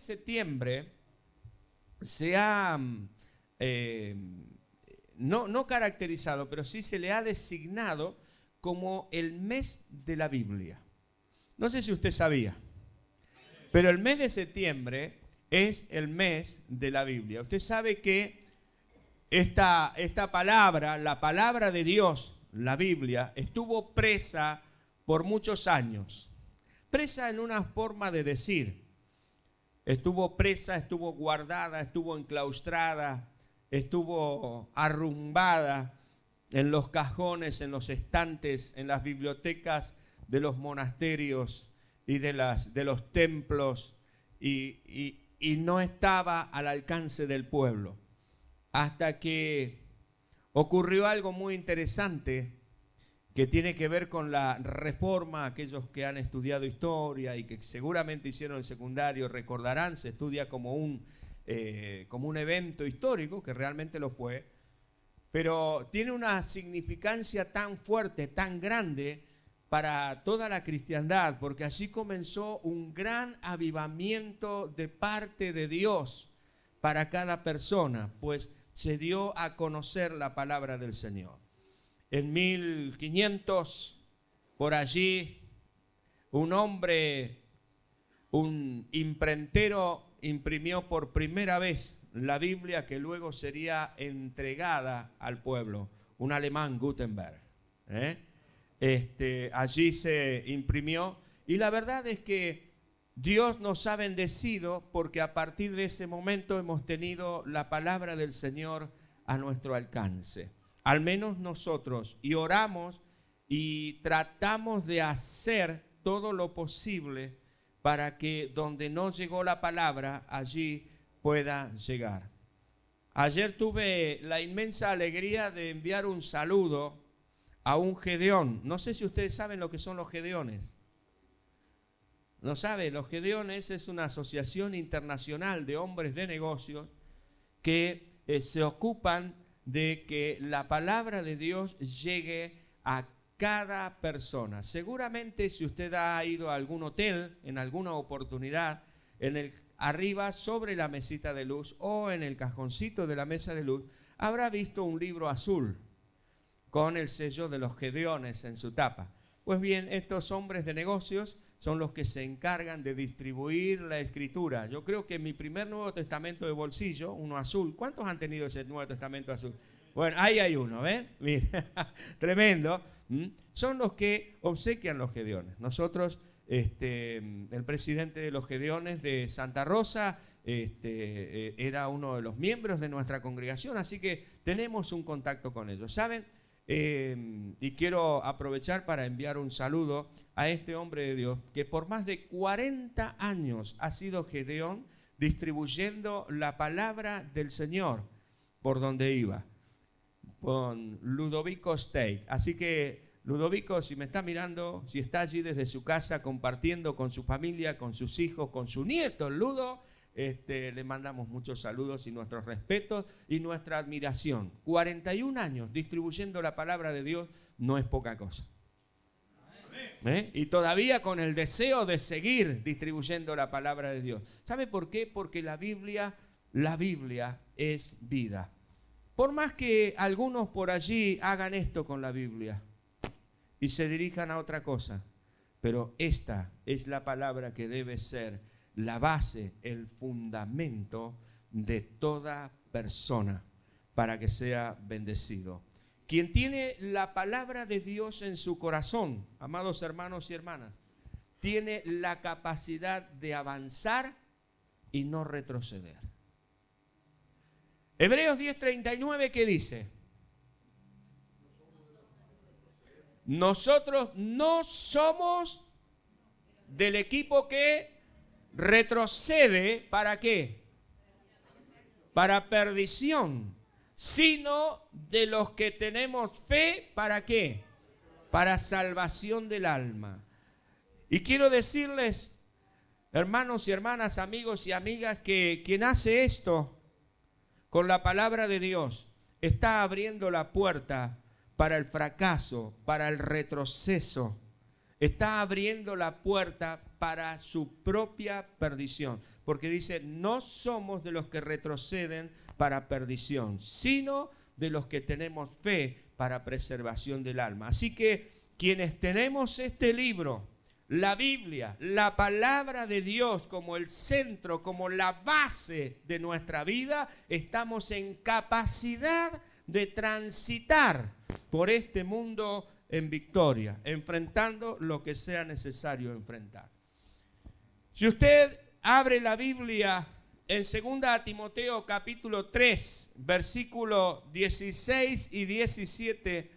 septiembre se ha mm, eh, no, no caracterizado, pero sí se le ha designado como el mes de la Biblia. No sé si usted sabía, pero el mes de septiembre es el mes de la Biblia. Usted sabe que esta, esta palabra, la palabra de Dios, la Biblia, estuvo presa por muchos años. Presa en una forma de decir. Estuvo presa, estuvo guardada, estuvo enclaustrada, estuvo arrumbada en los cajones, en los estantes, en las bibliotecas de los monasterios y de, los templos y no estaba al alcance del pueblo. Hasta que ocurrió algo muy interesante que tiene que ver con la reforma, aquellos que han estudiado historia y que seguramente hicieron el secundario recordarán, se estudia como un eh, como un evento histórico, que realmente lo fue, pero tiene una significancia tan fuerte, tan grande para toda la cristiandad, porque así comenzó un gran avivamiento de parte de Dios para cada persona, pues se dio a conocer la palabra del Señor. En 1500, por allí, un hombre, un imprentero imprimió por primera vez la Biblia que luego sería entregada al pueblo, un alemán Gutenberg. ¿eh? Este, allí se imprimió y la verdad es que Dios nos ha bendecido porque a partir de ese momento hemos tenido la palabra del Señor a nuestro alcance. Al menos nosotros y oramos y tratamos de hacer todo lo posible para que donde no llegó la palabra, allí pueda llegar. Ayer tuve la inmensa alegría de enviar un saludo a un Gedeón. No sé si ustedes saben lo que son los Gedeones. No saben, los Gedeones es una asociación internacional de hombres de negocios que eh, se ocupan de que la palabra de Dios llegue a cada persona. Seguramente si usted ha ido a algún hotel en alguna oportunidad, en el arriba sobre la mesita de luz o en el cajoncito de la mesa de luz, habrá visto un libro azul con el sello de los Gedeones en su tapa. Pues bien, estos hombres de negocios son los que se encargan de distribuir la escritura. Yo creo que mi primer Nuevo Testamento de bolsillo, uno azul, ¿cuántos han tenido ese Nuevo Testamento azul? Bueno, ahí hay uno, ¿ven? Mira, tremendo. Son los que obsequian los Gedeones. Nosotros, este, el presidente de los Gedeones de Santa Rosa, este, eh, era uno de los miembros de nuestra congregación, así que tenemos un contacto con ellos. ¿Saben? Em, y quiero aprovechar para enviar un saludo a este hombre de Dios que por más de 40 años ha sido Gedeón distribuyendo la palabra del Señor por donde iba con Ludovico Steak. Así que, Ludovico, si me está mirando, si está allí desde su casa compartiendo con su familia, con sus hijos, con su nieto, Ludo, este, le mandamos muchos saludos y nuestros respetos y nuestra admiración. 41 años distribuyendo la palabra de Dios no es poca cosa. ¿Eh? Y todavía con el deseo de seguir distribuyendo la palabra de Dios. ¿Sabe por qué? Porque la Biblia, la Biblia es vida. Por más que algunos por allí hagan esto con la Biblia y se dirijan a otra cosa, pero esta es la palabra que debe ser la base, el fundamento de toda persona para que sea bendecido. Quien tiene la palabra de Dios en su corazón, amados hermanos y hermanas, tiene la capacidad de avanzar y no retroceder. Hebreos 10:39, ¿qué dice? Nosotros no somos del equipo que retrocede, ¿para qué? Para perdición, sino de los que tenemos fe, ¿para qué? Para salvación del alma. Y quiero decirles, hermanos y hermanas, amigos y amigas, que quien hace esto, con la palabra de Dios está abriendo la puerta para el fracaso, para el retroceso. Está abriendo la puerta para su propia perdición. Porque dice, no somos de los que retroceden para perdición, sino de los que tenemos fe para preservación del alma. Así que quienes tenemos este libro, la Biblia, la palabra de Dios como el centro, como la base de nuestra vida, estamos en capacidad de transitar por este mundo en victoria, enfrentando lo que sea necesario enfrentar. Si usted abre la Biblia en 2 Timoteo capítulo 3, versículo 16 y 17,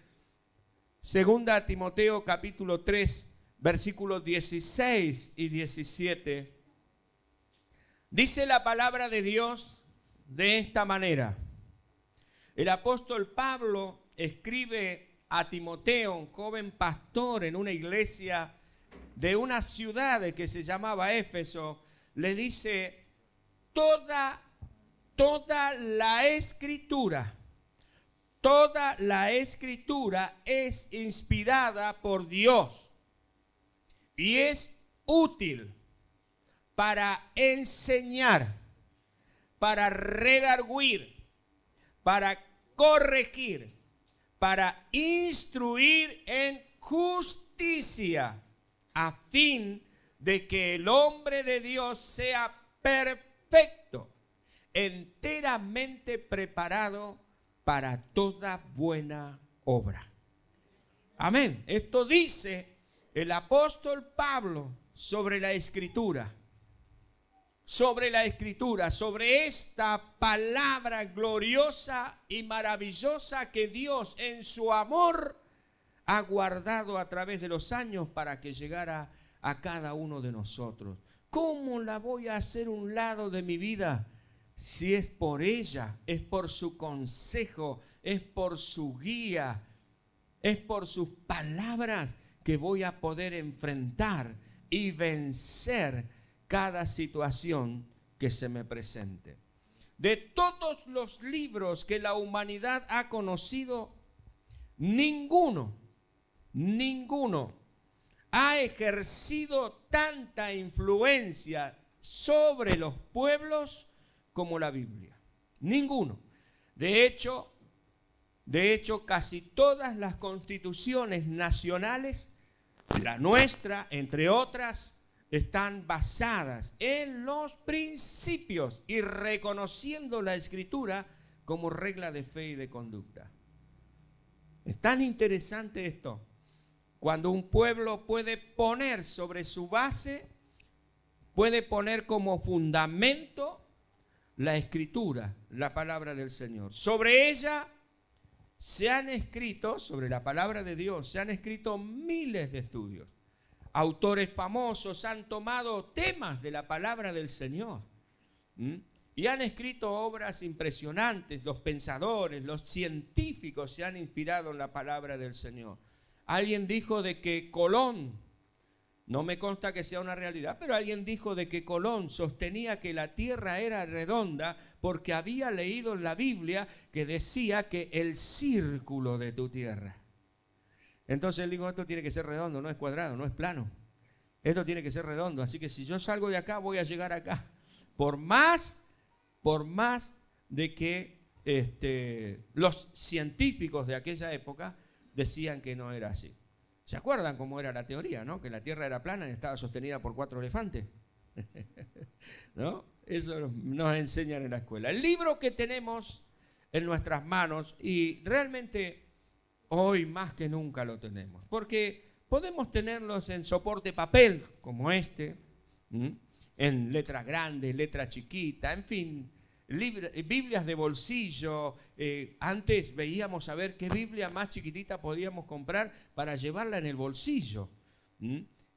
2 Timoteo capítulo 3, versículos 16 y 17, dice la palabra de Dios de esta manera. El apóstol Pablo escribe a Timoteo, un joven pastor en una iglesia de una ciudad que se llamaba Éfeso, le dice, toda, toda la escritura, toda la escritura es inspirada por Dios y es útil para enseñar, para redarguir, para corregir, para instruir en justicia, a fin de que el hombre de Dios sea perfecto, enteramente preparado para toda buena obra. Amén. Esto dice el apóstol Pablo sobre la escritura, sobre la escritura, sobre esta palabra gloriosa y maravillosa que Dios en su amor ha guardado a través de los años para que llegara a cada uno de nosotros. ¿Cómo la voy a hacer un lado de mi vida? Si es por ella, es por su consejo, es por su guía, es por sus palabras que voy a poder enfrentar y vencer cada situación que se me presente. De todos los libros que la humanidad ha conocido, ninguno, ninguno ha ejercido tanta influencia sobre los pueblos como la Biblia. Ninguno. De hecho, de hecho, casi todas las constituciones nacionales la nuestra, entre otras, están basadas en los principios y reconociendo la escritura como regla de fe y de conducta. Es tan interesante esto, cuando un pueblo puede poner sobre su base, puede poner como fundamento la escritura, la palabra del Señor. Sobre ella se han escrito, sobre la palabra de Dios, se han escrito miles de estudios. Autores famosos han tomado temas de la palabra del Señor y han escrito obras impresionantes. Los pensadores, los científicos se han inspirado en la palabra del Señor. Alguien dijo de que Colón no me consta que sea una realidad, pero alguien dijo de que Colón sostenía que la tierra era redonda porque había leído en la Biblia que decía que el círculo de tu tierra. Entonces él dijo, esto tiene que ser redondo, no es cuadrado, no es plano. Esto tiene que ser redondo, así que si yo salgo de acá voy a llegar acá. Por más, por más de que este, los científicos de aquella época decían que no era así. ¿Se acuerdan cómo era la teoría, no? Que la Tierra era plana y estaba sostenida por cuatro elefantes. ¿No? Eso nos enseñan en la escuela. El libro que tenemos en nuestras manos y realmente hoy más que nunca lo tenemos, porque podemos tenerlos en soporte papel como este, en letra grande, letra chiquita, en fin, Biblias de bolsillo. Eh, antes veíamos a ver qué Biblia más chiquitita podíamos comprar para llevarla en el bolsillo.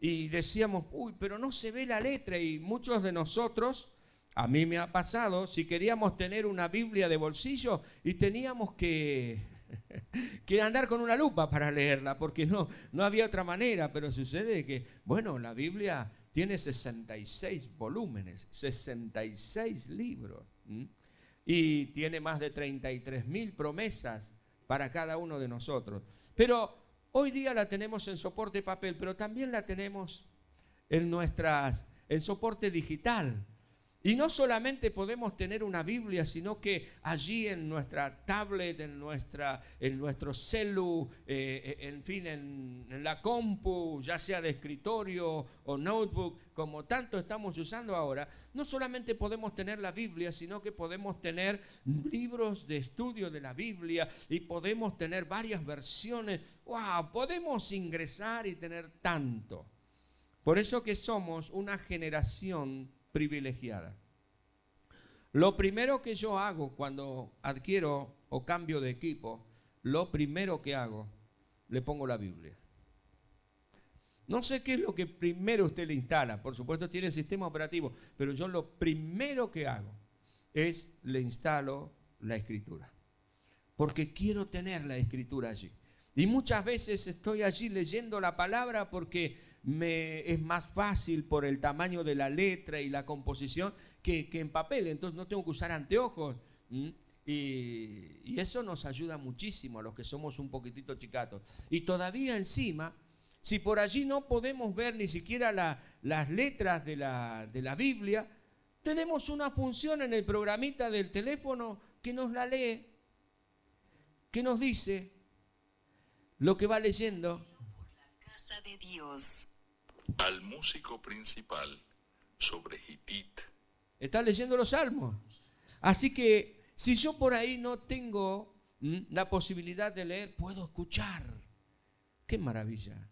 Y decíamos, uy, pero no se ve la letra. Y muchos de nosotros, a mí me ha pasado, si queríamos tener una Biblia de bolsillo y teníamos que, que andar con una lupa para leerla, porque no, no había otra manera. Pero sucede que, bueno, la Biblia tiene 66 volúmenes, 66 libros. Y tiene más de 33 mil promesas para cada uno de nosotros. Pero hoy día la tenemos en soporte papel, pero también la tenemos en nuestras, en soporte digital. Y no solamente podemos tener una Biblia, sino que allí en nuestra tablet, en, nuestra, en nuestro celu, eh, en fin, en, la compu, ya sea de escritorio o notebook, como tanto estamos usando ahora, no solamente podemos tener la Biblia, sino que podemos tener libros de estudio de la Biblia y podemos tener varias versiones. ¡Wow! Podemos ingresar y tener tanto. Por eso que somos una generación privilegiada. Lo primero que yo hago cuando adquiero o cambio de equipo, lo primero que hago, le pongo la Biblia. No sé qué es lo que primero usted le instala, por supuesto tiene el sistema operativo, pero yo lo primero que hago es le instalo la escritura, porque quiero tener la escritura allí. Y muchas veces estoy allí leyendo la palabra porque me es más fácil por el tamaño de la letra y la composición que, en papel, entonces no tengo que usar anteojos. Y, y, eso nos ayuda muchísimo a los que somos un poquitito chicatos. Y todavía encima, si por allí no podemos ver ni siquiera las letras de la, de la Biblia, tenemos una función en el programita del teléfono que nos la lee, que nos dice lo que va leyendo. Por la casa de Dios al músico principal sobre Hitit. Está leyendo los salmos. Así que si yo por ahí no tengo la posibilidad de leer, puedo escuchar. Qué maravilla.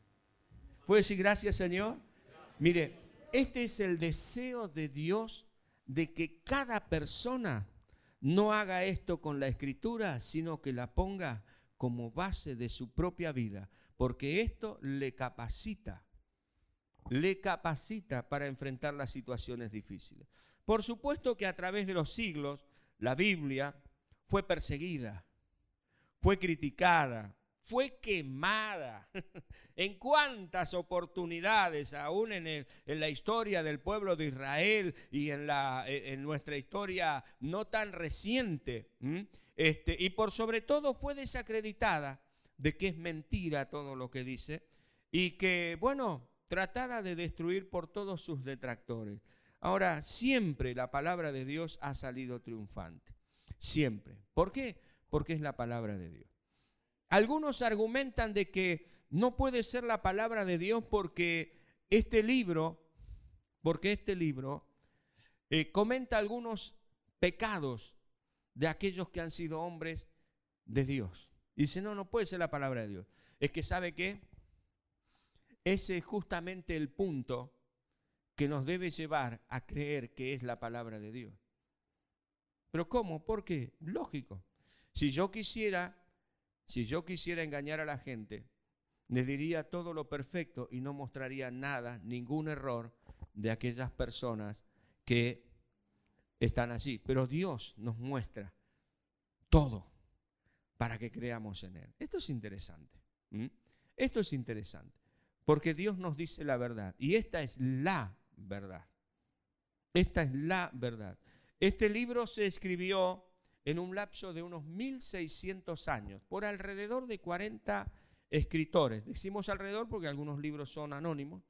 ¿Puedo decir gracias, Señor? Mire, este es el deseo de Dios de que cada persona no haga esto con la escritura, sino que la ponga como base de su propia vida, porque esto le capacita le capacita para enfrentar las situaciones difíciles. Por supuesto que a través de los siglos la Biblia fue perseguida, fue criticada, fue quemada. en cuántas oportunidades, aún en, la historia del pueblo de Israel y en, en nuestra historia no tan reciente, este, y por sobre todo fue desacreditada de que es mentira todo lo que dice y que, bueno, tratada de destruir por todos sus detractores. Ahora, siempre la palabra de Dios ha salido triunfante. Siempre. ¿Por qué? Porque es la palabra de Dios. Algunos argumentan de que no puede ser la palabra de Dios porque este libro, porque este libro eh, comenta algunos pecados de aquellos que han sido hombres de Dios. dice, no, no puede ser la palabra de Dios. Es que sabe que ese es justamente el punto que nos debe llevar a creer que es la palabra de Dios. Pero ¿cómo? ¿Por qué? Lógico. Si yo quisiera, si yo quisiera engañar a la gente, les diría todo lo perfecto y no mostraría nada, ningún error de aquellas personas que están allí. Pero Dios nos muestra todo para que creamos en Él. Esto es interesante. Esto es interesante. Porque Dios nos dice la verdad. Y esta es la verdad. Esta es la verdad. Este libro se escribió en un lapso de unos 1600 años por alrededor de 40 escritores. Decimos alrededor porque algunos libros son anónimos,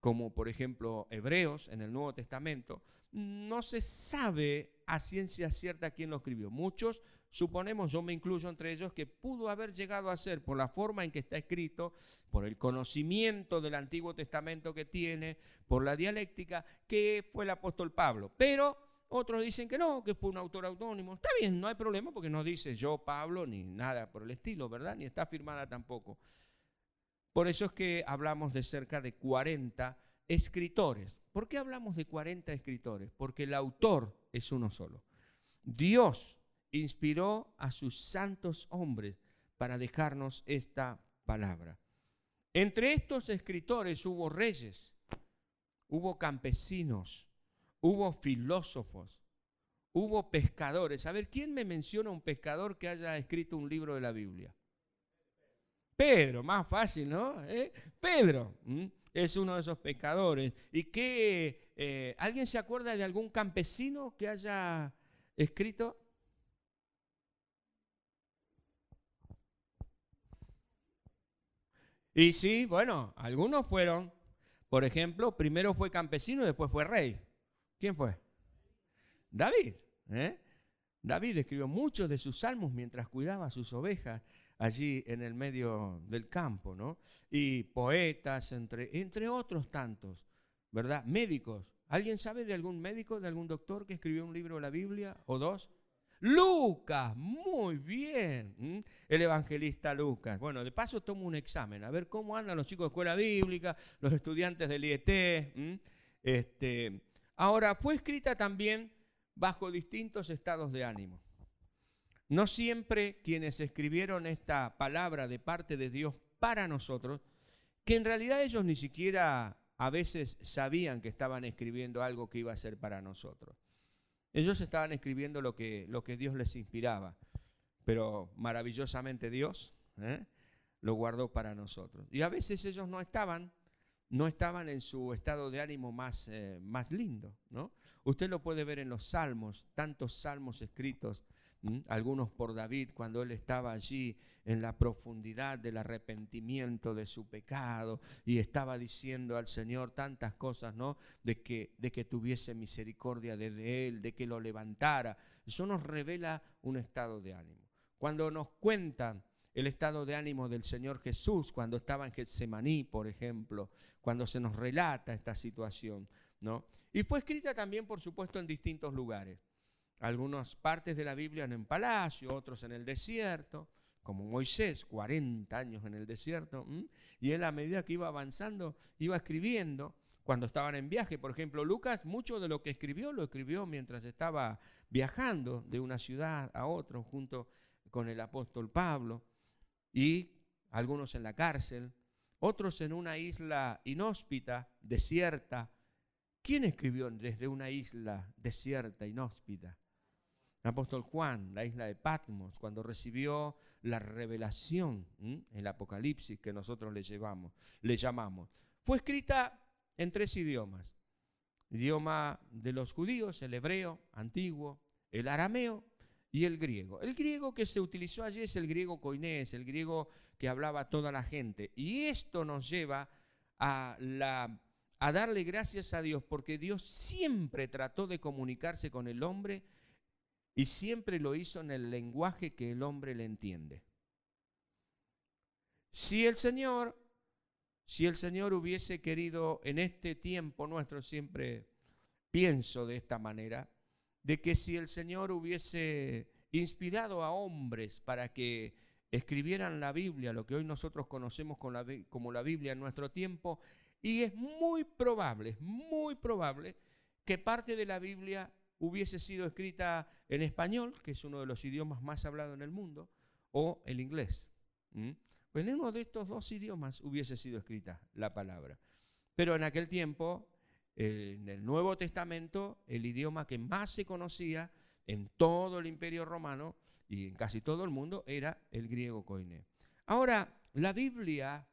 como por ejemplo Hebreos en el Nuevo Testamento. No se sabe a ciencia cierta quién lo escribió. Muchos suponemos, yo me incluyo entre ellos, que pudo haber llegado a ser por la forma en que está escrito, por el conocimiento del Antiguo Testamento que tiene, por la dialéctica, que fue el apóstol Pablo. Pero otros dicen que no, que fue un autor autónomo. Está bien, no hay problema porque no dice yo Pablo ni nada por el estilo, ¿verdad? Ni está firmada tampoco. Por eso es que hablamos de cerca de 40 escritores. ¿Por qué hablamos de 40 escritores? Porque el autor es uno solo. Dios inspiró a sus santos hombres para dejarnos esta palabra. Entre estos escritores hubo reyes, hubo campesinos, hubo filósofos, hubo pescadores. A ver, ¿quién me menciona un pescador que haya escrito un libro de la Biblia? Pedro, más fácil, ¿no? ¿Eh? Pedro es uno de esos pescadores. ¿Y qué? Eh, ¿Alguien se acuerda de algún campesino que haya escrito? Y sí, bueno, algunos fueron, Por ejemplo, primero fue campesino y después fue rey. ¿Quién fue? David. ¿eh? David escribió muchos de sus salmos mientras cuidaba sus ovejas allí en el medio del campo, ¿no? Y poetas, entre, entre otros tantos, ¿verdad? Médicos. ¿Alguien sabe de algún médico, de algún doctor que escribió un libro de la Biblia o dos? Lucas, muy bien. El evangelista Lucas. Bueno, de paso tomo un examen, a ver cómo andan los chicos de escuela bíblica, los estudiantes del IET. Este, ahora, fue escrita también bajo distintos estados de ánimo. No siempre quienes escribieron esta palabra de parte de Dios para nosotros, que en realidad ellos ni siquiera a veces sabían que estaban escribiendo algo que iba a ser para nosotros. Ellos estaban escribiendo lo que, lo que Dios les inspiraba, pero maravillosamente Dios ¿eh? lo guardó para nosotros. Y a veces ellos no estaban, no estaban en su estado de ánimo más, eh, más lindo. ¿no? Usted lo puede ver en los salmos, tantos salmos escritos algunos por David cuando él estaba allí en la profundidad del arrepentimiento de su pecado y estaba diciendo al Señor tantas cosas, ¿no? De que, de que tuviese misericordia de él, de que lo levantara. Eso nos revela un estado de ánimo. Cuando nos cuentan el estado de ánimo del Señor Jesús cuando estaba en Getsemaní, por ejemplo, cuando se nos relata esta situación, ¿no? Y fue escrita también, por supuesto, en distintos lugares. Algunas partes de la Biblia en el palacio, otros en el desierto, como Moisés, 40 años en el desierto, y él a medida que iba avanzando, iba escribiendo. Cuando estaban en viaje, por ejemplo, Lucas, mucho de lo que escribió lo escribió mientras estaba viajando de una ciudad a otra junto con el apóstol Pablo, y algunos en la cárcel, otros en una isla inhóspita, desierta. ¿Quién escribió desde una isla desierta, inhóspita? El apóstol Juan, la isla de Patmos, cuando recibió la revelación, el Apocalipsis que nosotros le, llevamos, le llamamos, fue escrita en tres idiomas. Idioma de los judíos, el hebreo antiguo, el arameo y el griego. El griego que se utilizó allí es el griego coinés, el griego que hablaba toda la gente. Y esto nos lleva a, darle gracias a Dios, porque Dios siempre trató de comunicarse con el hombre y siempre lo hizo en el lenguaje que el hombre le entiende. Si el Señor, si el Señor hubiese querido en este tiempo nuestro, siempre pienso de esta manera, de que si el Señor hubiese inspirado a hombres para que escribieran la Biblia, lo que hoy nosotros conocemos como la Biblia en nuestro tiempo, y es muy probable, muy probable que parte de la Biblia hubiese sido escrita en español, que es uno de los idiomas más hablados en el mundo, o el inglés. Pues en uno de estos dos idiomas hubiese sido escrita la palabra. Pero en aquel tiempo, en el Nuevo Testamento, el idioma que más se conocía en todo el imperio romano y en casi todo el mundo era el griego koiné. Ahora, la Biblia,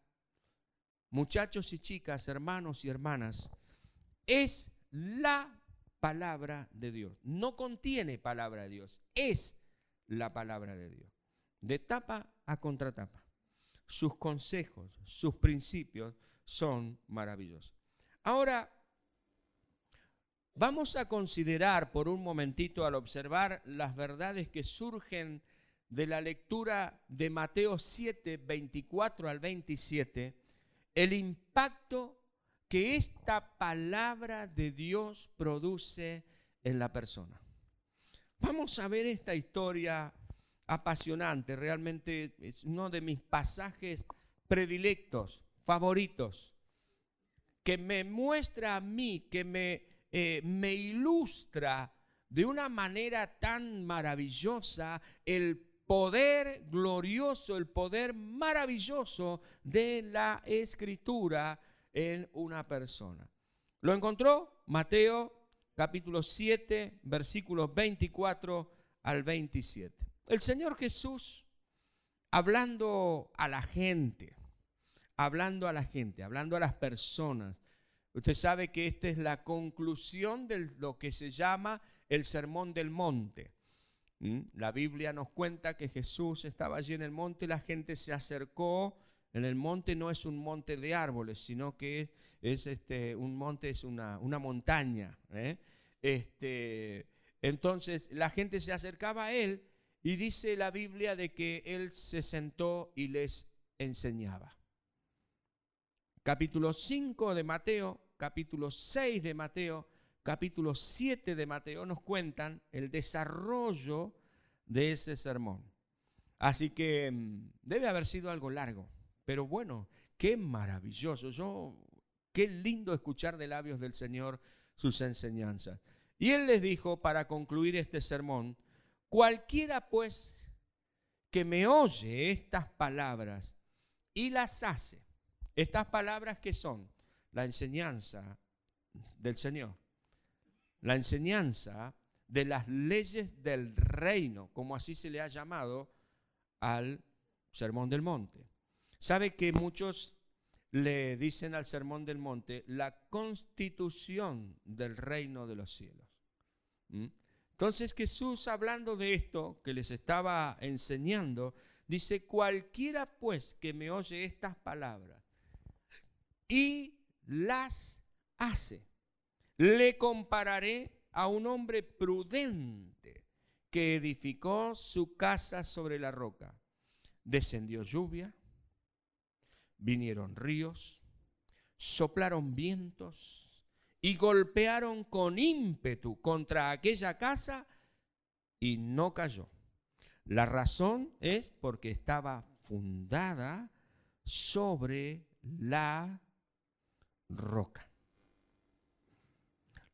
muchachos y chicas, hermanos y hermanas, es la palabra de Dios. No contiene palabra de Dios, es la palabra de Dios. De tapa a contratapa. Sus consejos, sus principios son maravillosos. Ahora, vamos a considerar por un momentito al observar las verdades que surgen de la lectura de Mateo 7, 24 al 27, el impacto que esta palabra de Dios produce en la persona. Vamos a ver esta historia apasionante, realmente es uno de mis pasajes predilectos, favoritos, que me muestra a mí, que me, eh, me ilustra de una manera tan maravillosa el poder glorioso, el poder maravilloso de la escritura en una persona. ¿Lo encontró? Mateo capítulo 7, versículos 24 al 27. El Señor Jesús, hablando a la gente, hablando a la gente, hablando a las personas, usted sabe que esta es la conclusión de lo que se llama el Sermón del Monte. ¿Mm? La Biblia nos cuenta que Jesús estaba allí en el monte, la gente se acercó En el monte no es un monte de árboles, sino que es, es, este, un monte, es una, una montaña. ¿eh? Este, entonces la gente se acercaba a él y dice la Biblia de que él se sentó y les enseñaba. Capítulo 5 de Mateo, capítulo 6 de Mateo, capítulo 7 de Mateo nos cuentan el desarrollo de ese sermón. Así que mm, debe haber sido algo largo, pero bueno, qué maravilloso. Yo, qué lindo escuchar de labios del Señor sus enseñanzas. Y él les dijo, para concluir este sermón, cualquiera pues que me oye estas palabras y las hace, estas palabras que son la enseñanza del Señor, la enseñanza de las leyes del reino, como así se le ha llamado al Sermón del Monte. Sabe que muchos le dicen al Sermón del Monte la constitución del reino de los cielos. ¿Mm? Entonces Jesús, hablando de esto que les estaba enseñando, dice, cualquiera pues que me oye estas palabras y las hace, le compararé a un hombre prudente que edificó su casa sobre la roca. Descendió lluvia, vinieron ríos, soplaron vientos y golpearon con ímpetu contra aquella casa y no cayó. La razón es porque estaba fundada sobre la roca.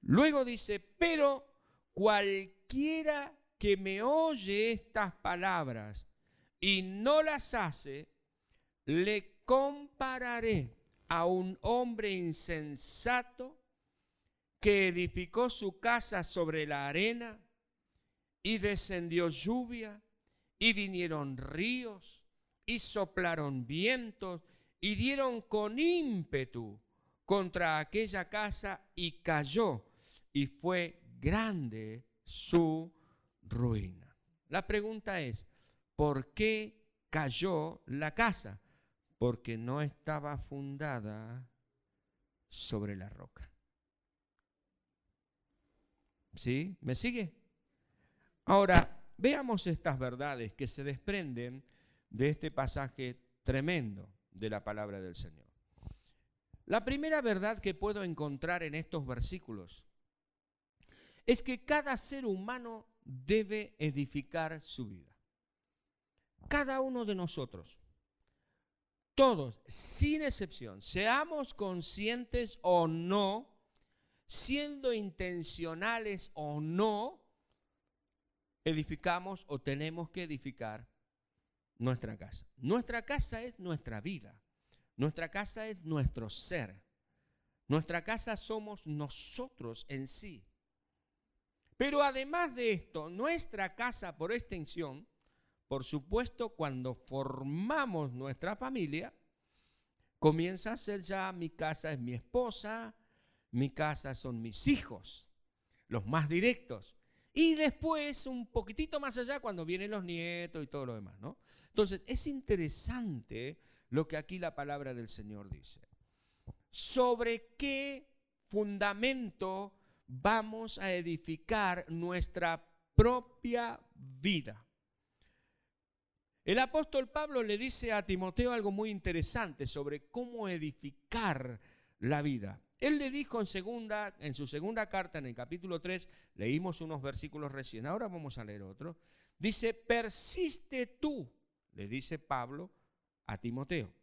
Luego dice, pero cualquiera que me oye estas palabras y no las hace, le compararé a un hombre insensato que edificó su casa sobre la arena y descendió lluvia y vinieron ríos y soplaron vientos y dieron con ímpetu contra aquella casa y cayó y fue grande su ruina. La pregunta es, ¿por qué cayó la casa? Porque no estaba fundada sobre la roca. ¿Sí? ¿Me sigue? Ahora, veamos estas verdades que se desprenden de este pasaje tremendo de la palabra del Señor. La primera verdad que puedo encontrar en estos versículos es que cada ser humano debe edificar su vida. Cada uno de nosotros, todos, sin excepción, seamos conscientes o no, siendo intencionales o no, edificamos o tenemos que edificar nuestra casa. Nuestra casa es nuestra vida. Nuestra casa es nuestro ser. Nuestra casa somos nosotros en sí. Pero además de esto, nuestra casa por extensión, por supuesto, cuando formamos nuestra familia, comienza a ser ya mi casa es mi esposa, mi casa son mis hijos, los más directos. Y después, un poquitito más allá, cuando vienen los nietos y todo lo demás, ¿no? Entonces, es interesante lo que aquí la palabra del Señor dice. ¿Sobre qué fundamento vamos a edificar nuestra propia vida? El apóstol Pablo le dice a Timoteo algo muy interesante sobre cómo edificar la vida. Él le dijo en, segunda, en su segunda carta, en el capítulo 3, leímos unos versículos recién, ahora vamos a leer otro. Dice, persiste tú, le dice Pablo a Timoteo,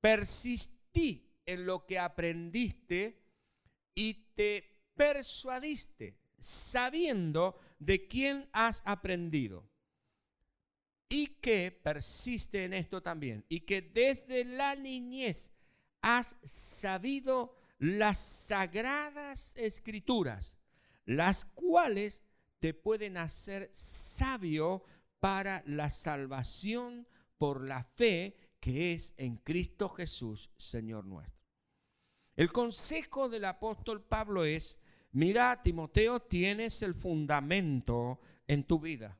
persistí en lo que aprendiste y te persuadiste, sabiendo de quién has aprendido. Y que persiste en esto también, y que desde la niñez has sabido las sagradas escrituras, las cuales te pueden hacer sabio para la salvación por la fe que es en Cristo Jesús, Señor nuestro. El consejo del apóstol Pablo es, mira, Timoteo, tienes el fundamento en tu vida.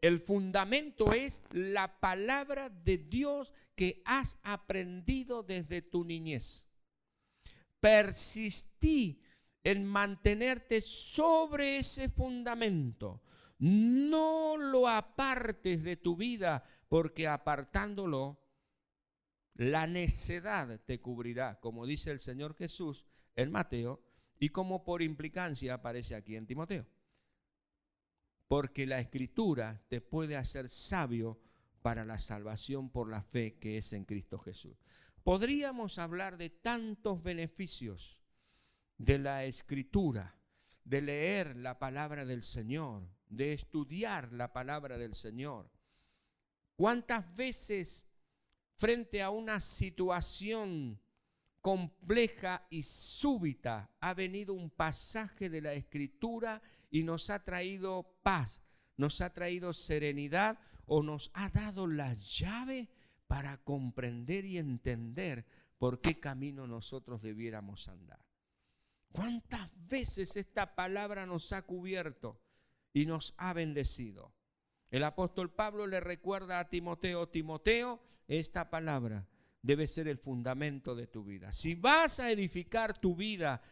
El fundamento es la palabra de Dios que has aprendido desde tu niñez. Persistí en mantenerte sobre ese fundamento. No lo apartes de tu vida, porque apartándolo, la necedad te cubrirá, como dice el Señor Jesús en Mateo, y como por implicancia aparece aquí en Timoteo. Porque la escritura te puede hacer sabio para la salvación por la fe que es en Cristo Jesús. Podríamos hablar de tantos beneficios de la escritura, de leer la palabra del Señor, de estudiar la palabra del Señor. ¿Cuántas veces frente a una situación compleja y súbita ha venido un pasaje de la escritura y nos ha traído paz, nos ha traído serenidad o nos ha dado la llave para comprender y entender por qué camino nosotros debiéramos andar? ¿Cuántas veces esta palabra nos ha cubierto y nos ha bendecido? El apóstol Pablo le recuerda a Timoteo, Timoteo, esta palabra debe ser el fundamento de tu vida. Si vas a edificar tu vida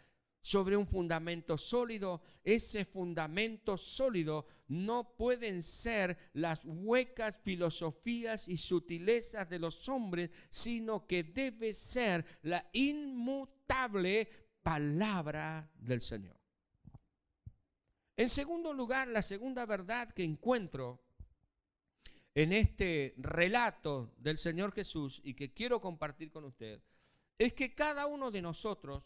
sobre un fundamento sólido, ese fundamento sólido no pueden ser las huecas filosofías y sutilezas de los hombres, sino que debe ser la inmutable palabra del Señor. En segundo lugar, la segunda verdad que encuentro en este relato del Señor Jesús y que quiero compartir con usted es que cada uno de nosotros,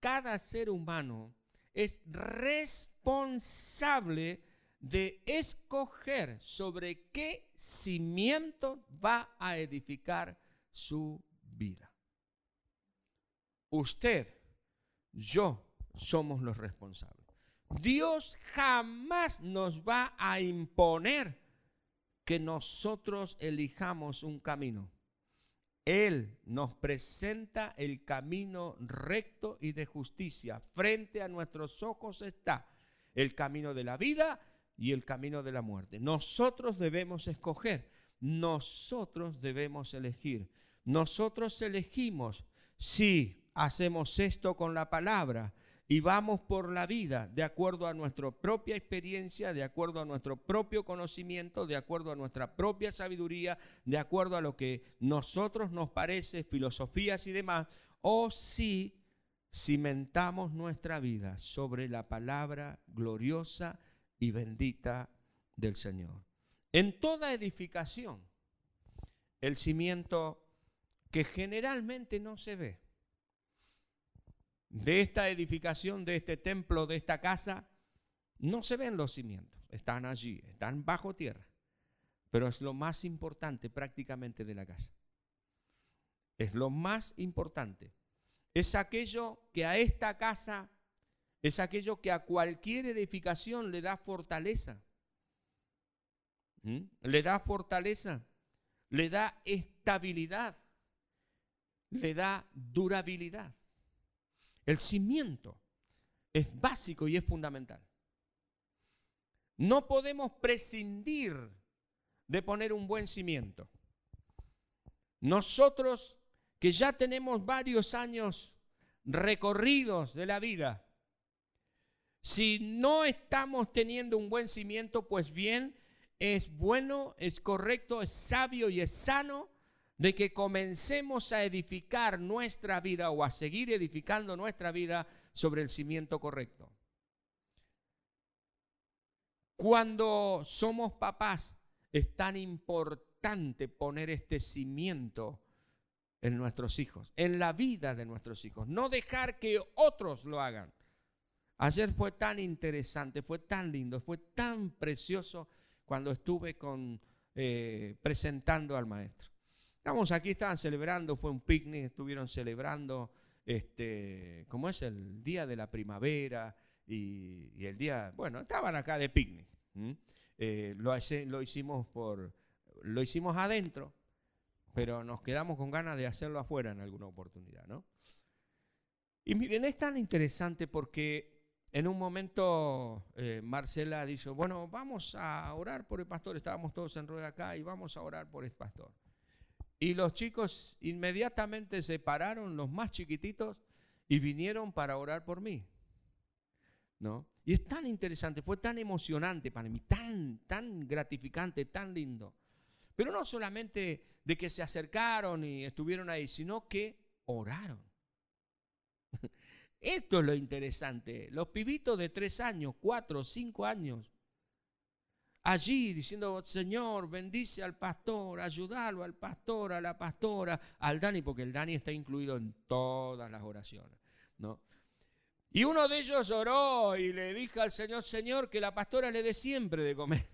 cada ser humano, es responsable de escoger sobre qué cimiento va a edificar su vida. Usted yo somos los responsables. Dios jamás nos va a imponer que nosotros elijamos un camino. Él nos presenta el camino recto y de justicia. Frente a nuestros ojos está el camino de la vida y el camino de la muerte. Nosotros debemos escoger, nosotros debemos elegir. Nosotros elegimos si hacemos esto con la palabra y vamos por la vida de acuerdo a nuestra propia experiencia, de acuerdo a nuestro propio conocimiento, de acuerdo a nuestra propia sabiduría, de acuerdo a lo que nosotros nos parece, filosofías y demás, o si cimentamos nuestra vida sobre la palabra gloriosa y bendita del Señor. En toda edificación, el cimiento que generalmente no se ve, de esta edificación, de este templo, de esta casa, no se ven los cimientos, están allí, están bajo tierra, pero es lo más importante prácticamente de la casa. Es lo más importante. Es aquello que a esta casa, es aquello que a cualquier edificación le da fortaleza. ¿Mm? Le da fortaleza, le da estabilidad, le da durabilidad. El cimiento es básico y es fundamental. No podemos prescindir de poner un buen cimiento. Nosotros que ya tenemos varios años recorridos de la vida, si no estamos teniendo un buen cimiento, pues bien, es bueno, es correcto, es sabio y es sano de que comencemos a edificar nuestra vida o a seguir edificando nuestra vida sobre el cimiento correcto. Cuando somos papás, es tan importante poner este cimiento en nuestros hijos, en la vida de nuestros hijos, no dejar que otros lo hagan. Ayer fue tan interesante, fue tan lindo, fue tan precioso cuando estuve con, eh, presentando al maestro. Vamos, aquí estaban celebrando, fue un picnic, estuvieron celebrando, este, ¿cómo es? El día de la primavera y, el día, bueno, estaban acá de picnic. Eh, lo, lo, hicimos por, lo hicimos adentro, pero nos quedamos con ganas de hacerlo afuera en alguna oportunidad, ¿no? Y miren, es tan interesante porque en un momento eh, Marcela dijo, bueno, vamos a orar por el pastor. Estábamos todos en rueda acá y vamos a orar por el pastor. Y los chicos inmediatamente se pararon, los más chiquititos, y vinieron para orar por mí. ¿No? Y es tan interesante, fue tan emocionante para mí, tan, tan gratificante, tan lindo. Pero no solamente de que se acercaron y estuvieron ahí, sino que oraron. Esto es lo interesante. Los pibitos de tres años, cuatro, cinco años, allí diciendo, Señor, bendice al pastor, ayúdalo al pastor, a la pastora, al Dani, porque el Dani está incluido en todas las oraciones. ¿no? Y uno de ellos oró y le dijo al Señor, Señor, que la pastora le dé siempre de comer.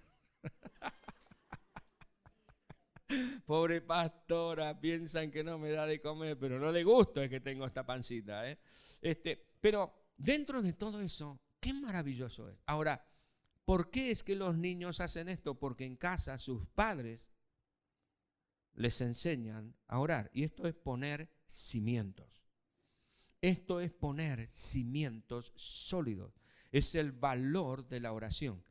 Pobre pastora, piensan que no me da de comer, pero no de gusto es que tengo esta pancita. ¿eh? Este, pero dentro de todo eso, qué maravilloso es. Ahora, ¿por qué es que los niños hacen esto? Porque en casa sus padres les enseñan a orar. Y esto es poner cimientos. Esto es poner cimientos sólidos. Es el valor de la oración.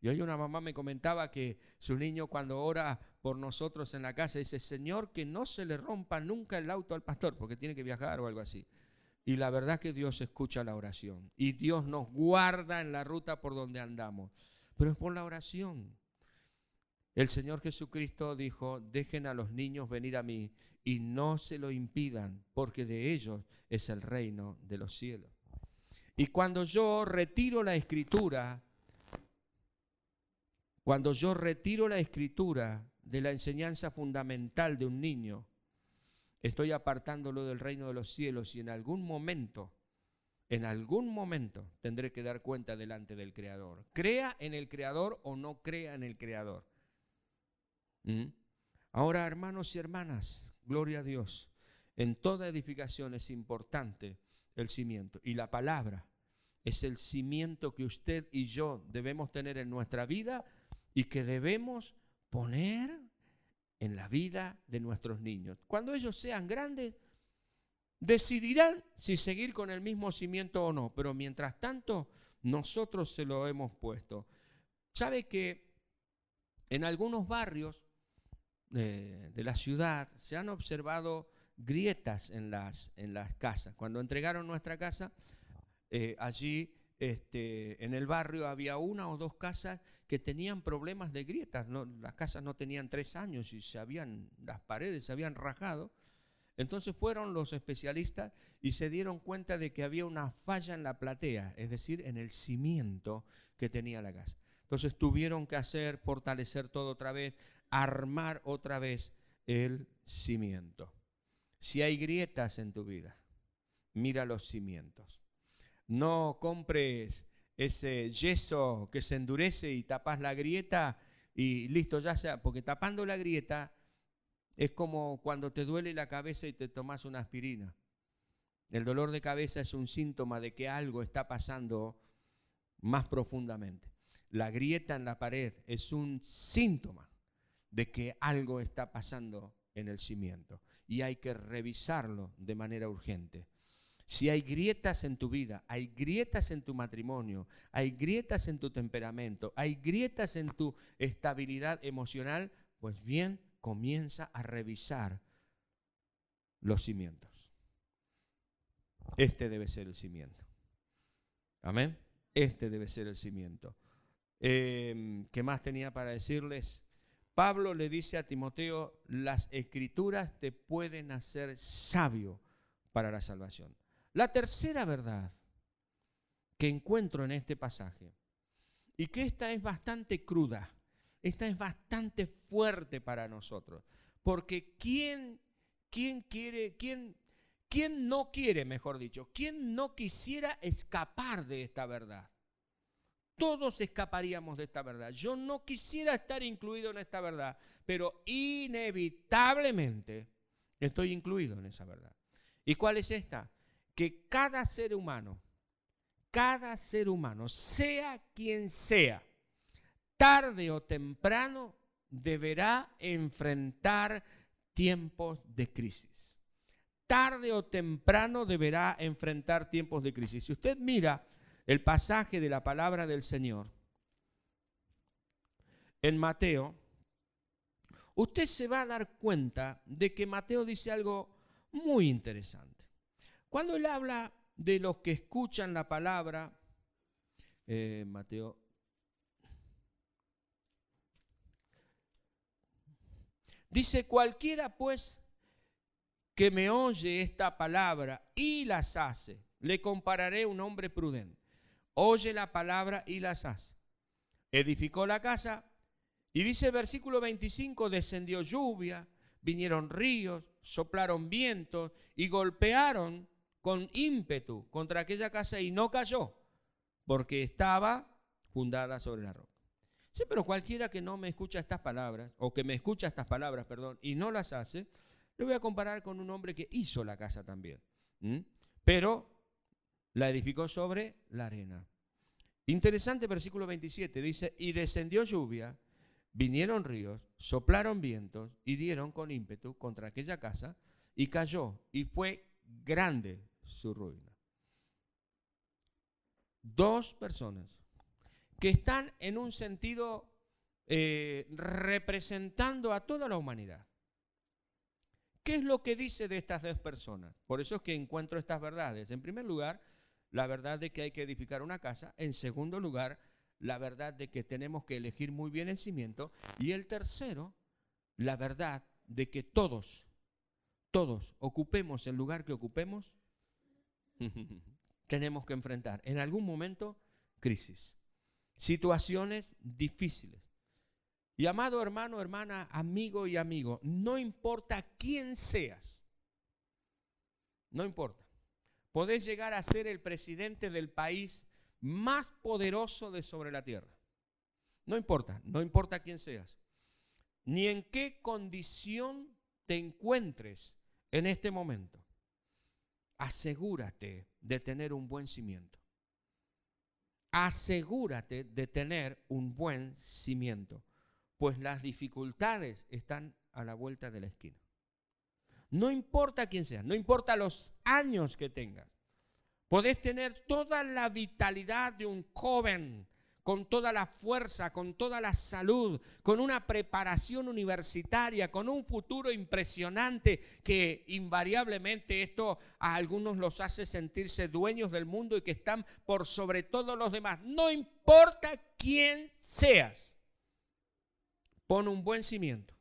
Y hoy una mamá me comentaba que su niño cuando ora por nosotros en la casa dice, Señor, que no se le rompa nunca el auto al pastor porque tiene que viajar o algo así. Y la verdad que Dios escucha la oración y Dios nos guarda en la ruta por donde andamos. Pero es por la oración. El Señor Jesucristo dijo, dejen a los niños venir a mí y no se lo impidan, porque de ellos es el reino de los cielos. Y cuando yo retiro la escritura, cuando yo retiro la escritura de la enseñanza fundamental de un niño, estoy apartándolo del reino de los cielos y en algún momento, en algún momento tendré que dar cuenta delante del Creador. Crea en el Creador o no crea en el Creador. ¿Mm? Ahora, hermanos y hermanas, gloria a Dios, en toda edificación es importante el cimiento y la palabra es el cimiento que usted y yo debemos tener en nuestra vida y que debemos poner en la vida de nuestros niños. Cuando ellos sean grandes, decidirán si seguir con el mismo cimiento o no, pero mientras tanto nosotros se lo hemos puesto. ¿Sabe que en algunos barrios de, de la ciudad se han observado grietas en las, en las casas? Cuando entregaron nuestra casa, eh, allí este, en el barrio había una o dos casas que tenían problemas de grietas. las casas no tenían tres años y se habían, las paredes se habían rajado. Entonces fueron los especialistas y se dieron cuenta de que había una falla en la platea, es decir, en el cimiento que tenía la casa. Entonces tuvieron que hacer, fortalecer todo otra vez, armar otra vez el cimiento. Si hay grietas en tu vida, mira los cimientos. No compres ese yeso que se endurece y tapas la grieta y listo, ya sea, porque tapando la grieta es como cuando te duele la cabeza y te tomas una aspirina. El dolor de cabeza es un síntoma de que algo está pasando más profundamente. La grieta en la pared es un síntoma de que algo está pasando en el cimiento y hay que revisarlo de manera urgente. Si hay grietas en tu vida, hay grietas en tu matrimonio, hay grietas en tu temperamento, hay grietas en tu estabilidad emocional, pues bien, comienza a revisar los cimientos. Este debe ser el cimiento. Amén. Este debe ser el cimiento. Em, ¿Qué más tenía para decirles? Pablo le dice a Timoteo, las escrituras te pueden hacer sabio para la salvación. La tercera verdad que encuentro en este pasaje, y que esta es bastante cruda, esta es bastante fuerte para nosotros, porque ¿quién, quién quiere, quién, quién no quiere, mejor dicho, quién no quisiera escapar de esta verdad? Todos escaparíamos de esta verdad. Yo no quisiera estar incluido en esta verdad, pero inevitablemente estoy incluido en esa verdad. ¿Y cuál es esta? Que cada ser humano, cada ser humano, sea quien sea, tarde o temprano deberá enfrentar tiempos de crisis. Tarde o temprano deberá enfrentar tiempos de crisis. Si usted mira el pasaje de la palabra del Señor en Mateo, usted se va a dar cuenta de que Mateo dice algo muy interesante. Cuando él habla de los que escuchan la palabra, eh, Mateo Dice, cualquiera pues que me oye esta palabra y las hace, le compararé un hombre prudente. Oye la palabra y las hace. Edificó la casa y dice versículo 25, descendió lluvia, vinieron ríos, soplaron vientos y golpearon con ímpetu contra aquella casa y no cayó, porque estaba fundada sobre la roca. Sí, pero cualquiera que no me escucha estas palabras, o que me escucha estas palabras, perdón, y no las hace, le voy a comparar con un hombre que hizo la casa también. Pero la edificó sobre la arena. Interesante versículo 27, dice, y descendió lluvia, vinieron ríos, soplaron vientos y dieron con ímpetu contra aquella casa, y cayó, y fue grande su ruina. Dos personas que están en un sentido eh, representando a toda la humanidad. ¿Qué es lo que dice de estas dos personas? Por eso es que encuentro estas verdades. En primer lugar, la verdad de que hay que edificar una casa. En segundo lugar, la verdad de que tenemos que elegir muy bien el cimiento. Y el tercero, la verdad de que todos, todos ocupemos el lugar que ocupemos, tenemos que enfrentar en algún momento crisis situaciones difíciles. Y amado hermano, hermana, amigo y amigo, no importa quién seas, no importa. Podés llegar a ser el presidente del país más poderoso de sobre la tierra. No importa, no importa quién seas, ni en qué condición te encuentres en este momento. Asegúrate de tener un buen cimiento asegúrate de tener un buen cimiento, pues las dificultades están a la vuelta de la esquina. No importa quién sea, no importa los años que tengas. Podés tener toda la vitalidad de un joven con toda la fuerza, con toda la salud, con una preparación universitaria, con un futuro impresionante que invariablemente esto a algunos los hace sentirse dueños del mundo y que están por sobre todos los demás. No importa quién seas, pon un buen cimiento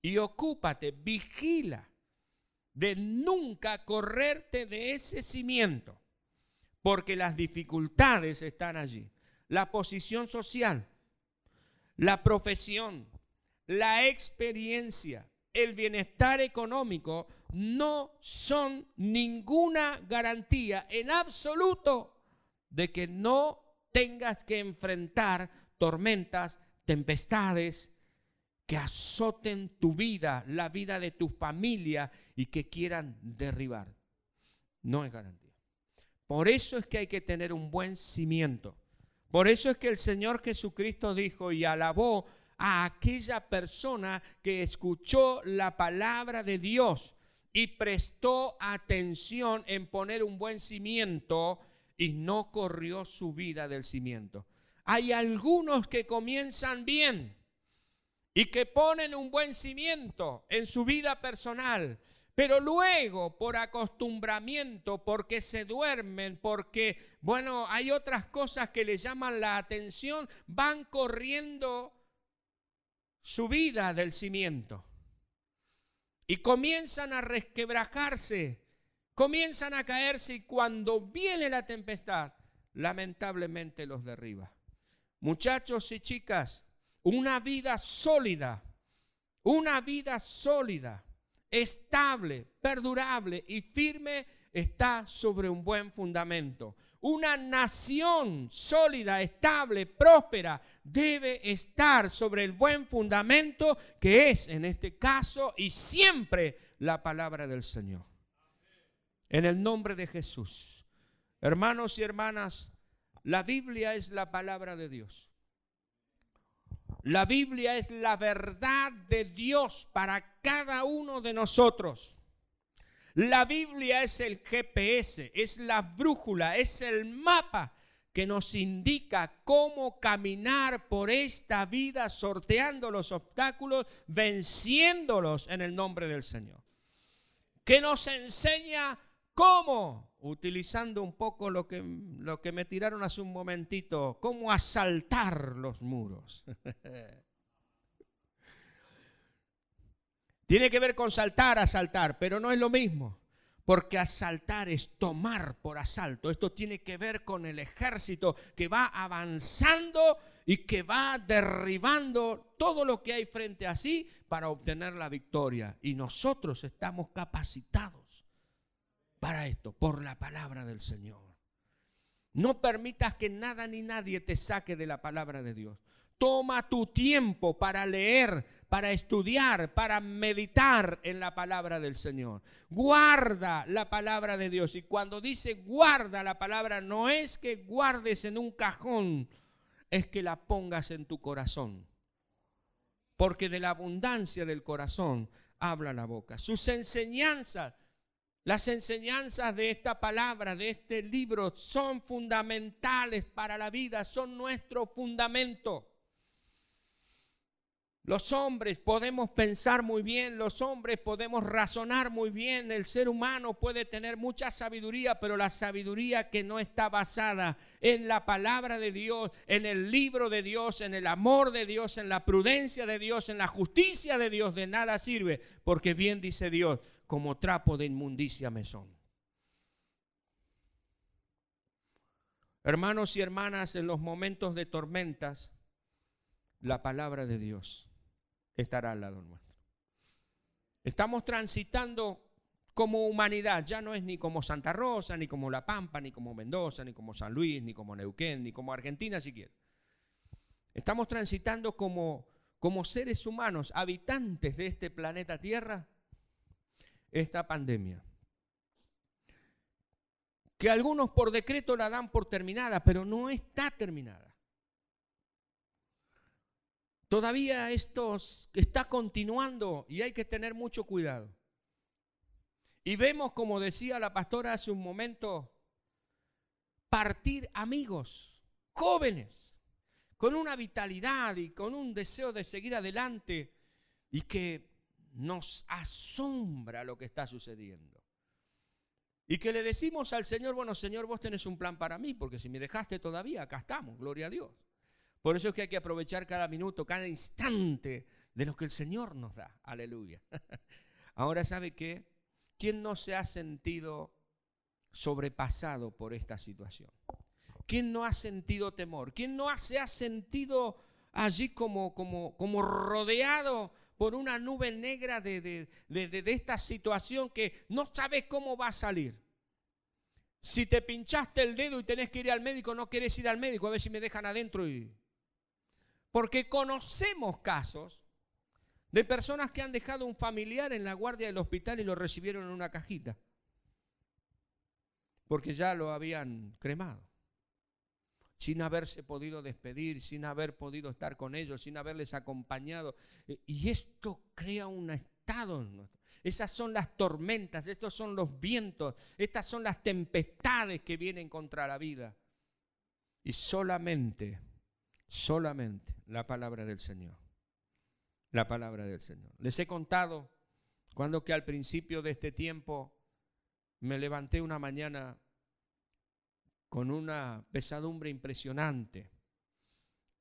y ocúpate, vigila de nunca correrte de ese cimiento porque las dificultades están allí. La posición social, la profesión, la experiencia, el bienestar económico no son ninguna garantía en absoluto de que no tengas que enfrentar tormentas, tempestades que azoten tu vida, la vida de tu familia y que quieran derribar. No es garantía. Por eso es que hay que tener un buen cimiento. Por eso es que el Señor Jesucristo dijo y alabó a aquella persona que escuchó la palabra de Dios y prestó atención en poner un buen cimiento y no corrió su vida del cimiento. Hay algunos que comienzan bien y que ponen un buen cimiento en su vida personal, pero luego, por acostumbramiento, porque se duermen, porque, bueno, hay otras cosas que les llaman la atención, van corriendo su vida del cimiento. Y comienzan a resquebrajarse, comienzan a caerse y cuando viene la tempestad, lamentablemente los derriba. Muchachos y chicas, una vida sólida, una vida sólida estable, perdurable y firme está sobre un buen fundamento. Una nación sólida, estable, próspera, debe estar sobre el buen fundamento que es en este caso y siempre la palabra del Señor. En el nombre de Jesús. Hermanos y hermanas, la Biblia es la palabra de Dios. La Biblia es la verdad de Dios para cada uno de nosotros. La Biblia es el GPS, es la brújula, es el mapa que nos indica cómo caminar por esta vida sorteando los obstáculos, venciéndolos en el nombre del Señor. Que nos enseña cómo, utilizando un poco lo que, lo que me tiraron hace un momentito, cómo asaltar los muros. Tiene que ver con saltar, asaltar, pero no es lo mismo. Porque asaltar es tomar por asalto. Esto tiene que ver con el ejército que va avanzando y que va derribando todo lo que hay frente a sí para obtener la victoria. Y nosotros estamos capacitados para esto, por la palabra del Señor. No permitas que nada ni nadie te saque de la palabra de Dios. Toma tu tiempo para leer, para estudiar, para meditar en la palabra del Señor. Guarda la palabra de Dios. Y cuando dice guarda la palabra, no es que guardes en un cajón, es que la pongas en tu corazón. Porque de la abundancia del corazón habla la boca. Sus enseñanzas, las enseñanzas de esta palabra, de este libro, son fundamentales para la vida, son nuestro fundamento. Los hombres podemos pensar muy bien, los hombres podemos razonar muy bien, el ser humano puede tener mucha sabiduría, pero la sabiduría que no está basada en la palabra de Dios, en el libro de Dios, en el amor de Dios, en la prudencia de Dios, en la justicia de Dios, de nada sirve, porque bien dice Dios, como trapo de inmundicia me son. Hermanos y hermanas, en los momentos de tormentas, la palabra de Dios estará al lado nuestro. Estamos transitando como humanidad, ya no es ni como Santa Rosa, ni como La Pampa, ni como Mendoza, ni como San Luis, ni como Neuquén, ni como Argentina siquiera. Estamos transitando como, como seres humanos, habitantes de este planeta Tierra, esta pandemia. Que algunos por decreto la dan por terminada, pero no está terminada. Todavía esto está continuando y hay que tener mucho cuidado. Y vemos, como decía la pastora hace un momento, partir amigos, jóvenes, con una vitalidad y con un deseo de seguir adelante y que nos asombra lo que está sucediendo. Y que le decimos al Señor, bueno Señor, vos tenés un plan para mí, porque si me dejaste todavía, acá estamos, gloria a Dios. Por eso es que hay que aprovechar cada minuto, cada instante de lo que el Señor nos da. Aleluya. Ahora, ¿sabe qué? ¿Quién no se ha sentido sobrepasado por esta situación? ¿Quién no ha sentido temor? ¿Quién no se ha sentido allí como, como, como rodeado por una nube negra de, de, de, esta situación que no sabes cómo va a salir? Si te pinchaste el dedo y tenés que ir al médico, no quieres ir al médico, a ver si me dejan adentro y porque conocemos casos de personas que han dejado un familiar en la guardia del hospital y lo recibieron en una cajita. Porque ya lo habían cremado. Sin haberse podido despedir, sin haber podido estar con ellos, sin haberles acompañado. Y esto crea un estado. Esas son las tormentas, estos son los vientos, estas son las tempestades que vienen contra la vida. Y solamente Solamente la palabra del Señor. La palabra del Señor. Les he contado cuando que al principio de este tiempo me levanté una mañana con una pesadumbre impresionante.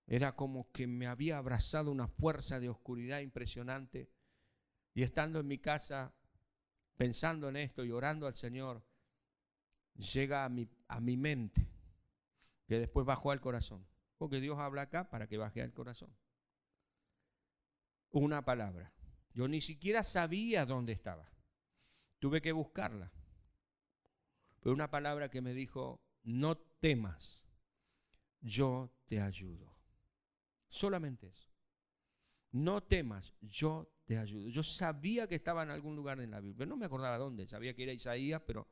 Era como que me había abrazado una fuerza de oscuridad impresionante. Y estando en mi casa, pensando en esto y orando al Señor, llega a mi, a mi mente, que después bajó al corazón. Porque Dios habla acá para que baje al corazón. Una palabra. Yo ni siquiera sabía dónde estaba. Tuve que buscarla. Pero una palabra que me dijo, no temas, yo te ayudo. Solamente eso. No temas, yo te ayudo. Yo sabía que estaba en algún lugar en la Biblia. No me acordaba dónde. Sabía que era Isaías, pero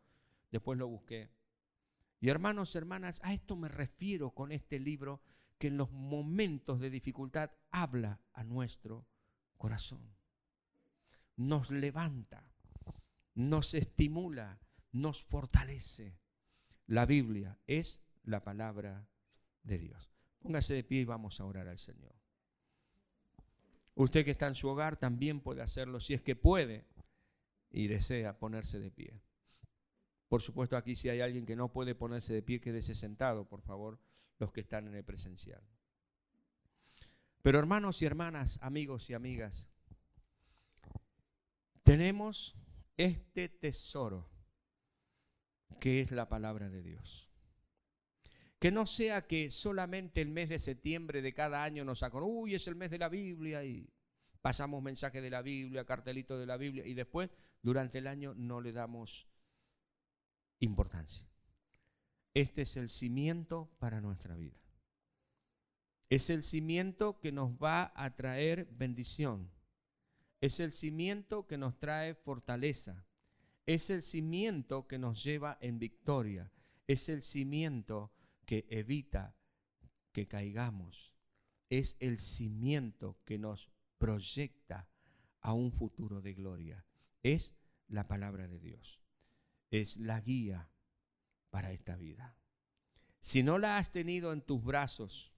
después lo busqué. Y hermanos, hermanas, a esto me refiero con este libro que en los momentos de dificultad habla a nuestro corazón. Nos levanta, nos estimula, nos fortalece. La Biblia es la palabra de Dios. Póngase de pie y vamos a orar al Señor. Usted que está en su hogar también puede hacerlo si es que puede y desea ponerse de pie. Por supuesto, aquí si hay alguien que no puede ponerse de pie, quédese sentado, por favor, los que están en el presencial. Pero hermanos y hermanas, amigos y amigas, tenemos este tesoro que es la palabra de Dios. Que no sea que solamente el mes de septiembre de cada año nos sacan, uy, es el mes de la Biblia y pasamos mensaje de la Biblia, cartelito de la Biblia y después durante el año no le damos importancia. Este es el cimiento para nuestra vida. Es el cimiento que nos va a traer bendición. Es el cimiento que nos trae fortaleza. Es el cimiento que nos lleva en victoria. Es el cimiento que evita que caigamos. Es el cimiento que nos proyecta a un futuro de gloria. Es la palabra de Dios. Es la guía para esta vida. Si no la has tenido en tus brazos,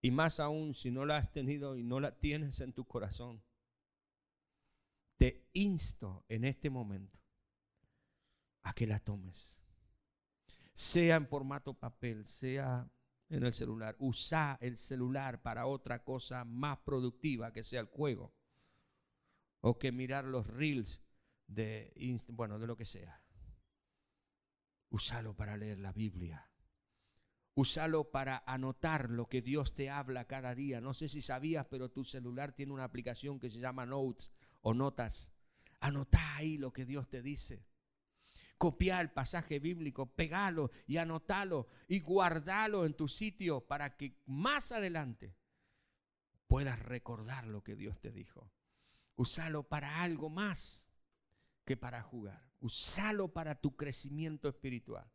y más aún si no la has tenido y no la tienes en tu corazón, te insto en este momento a que la tomes. Sea en formato papel, sea en el celular. Usa el celular para otra cosa más productiva que sea el juego. O que mirar los reels de, bueno, de lo que sea. Usalo para leer la Biblia. Úsalo para anotar lo que Dios te habla cada día. No sé si sabías, pero tu celular tiene una aplicación que se llama Notes o Notas. Anotá ahí lo que Dios te dice. Copia el pasaje bíblico, pegalo y anotalo y guardalo en tu sitio para que más adelante puedas recordar lo que Dios te dijo. Úsalo para algo más que para jugar. Úsalo para tu crecimiento espiritual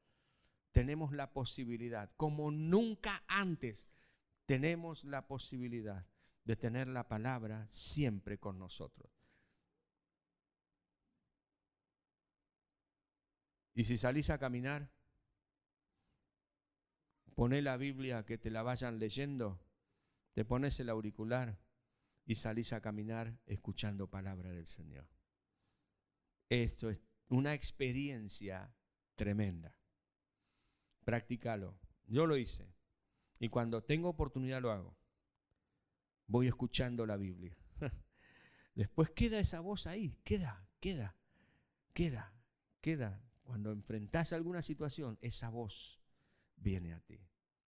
tenemos la posibilidad, como nunca antes, tenemos la posibilidad de tener la palabra siempre con nosotros. Y si salís a caminar, poné la Biblia que te la vayan leyendo, te pones el auricular y salís a caminar escuchando palabra del Señor. Esto es una experiencia tremenda. Practícalo. Yo lo hice. Y cuando tengo oportunidad lo hago. Voy escuchando la Biblia. Después queda esa voz ahí, queda, queda, queda, queda. Cuando enfrentas alguna situación, esa voz viene a ti.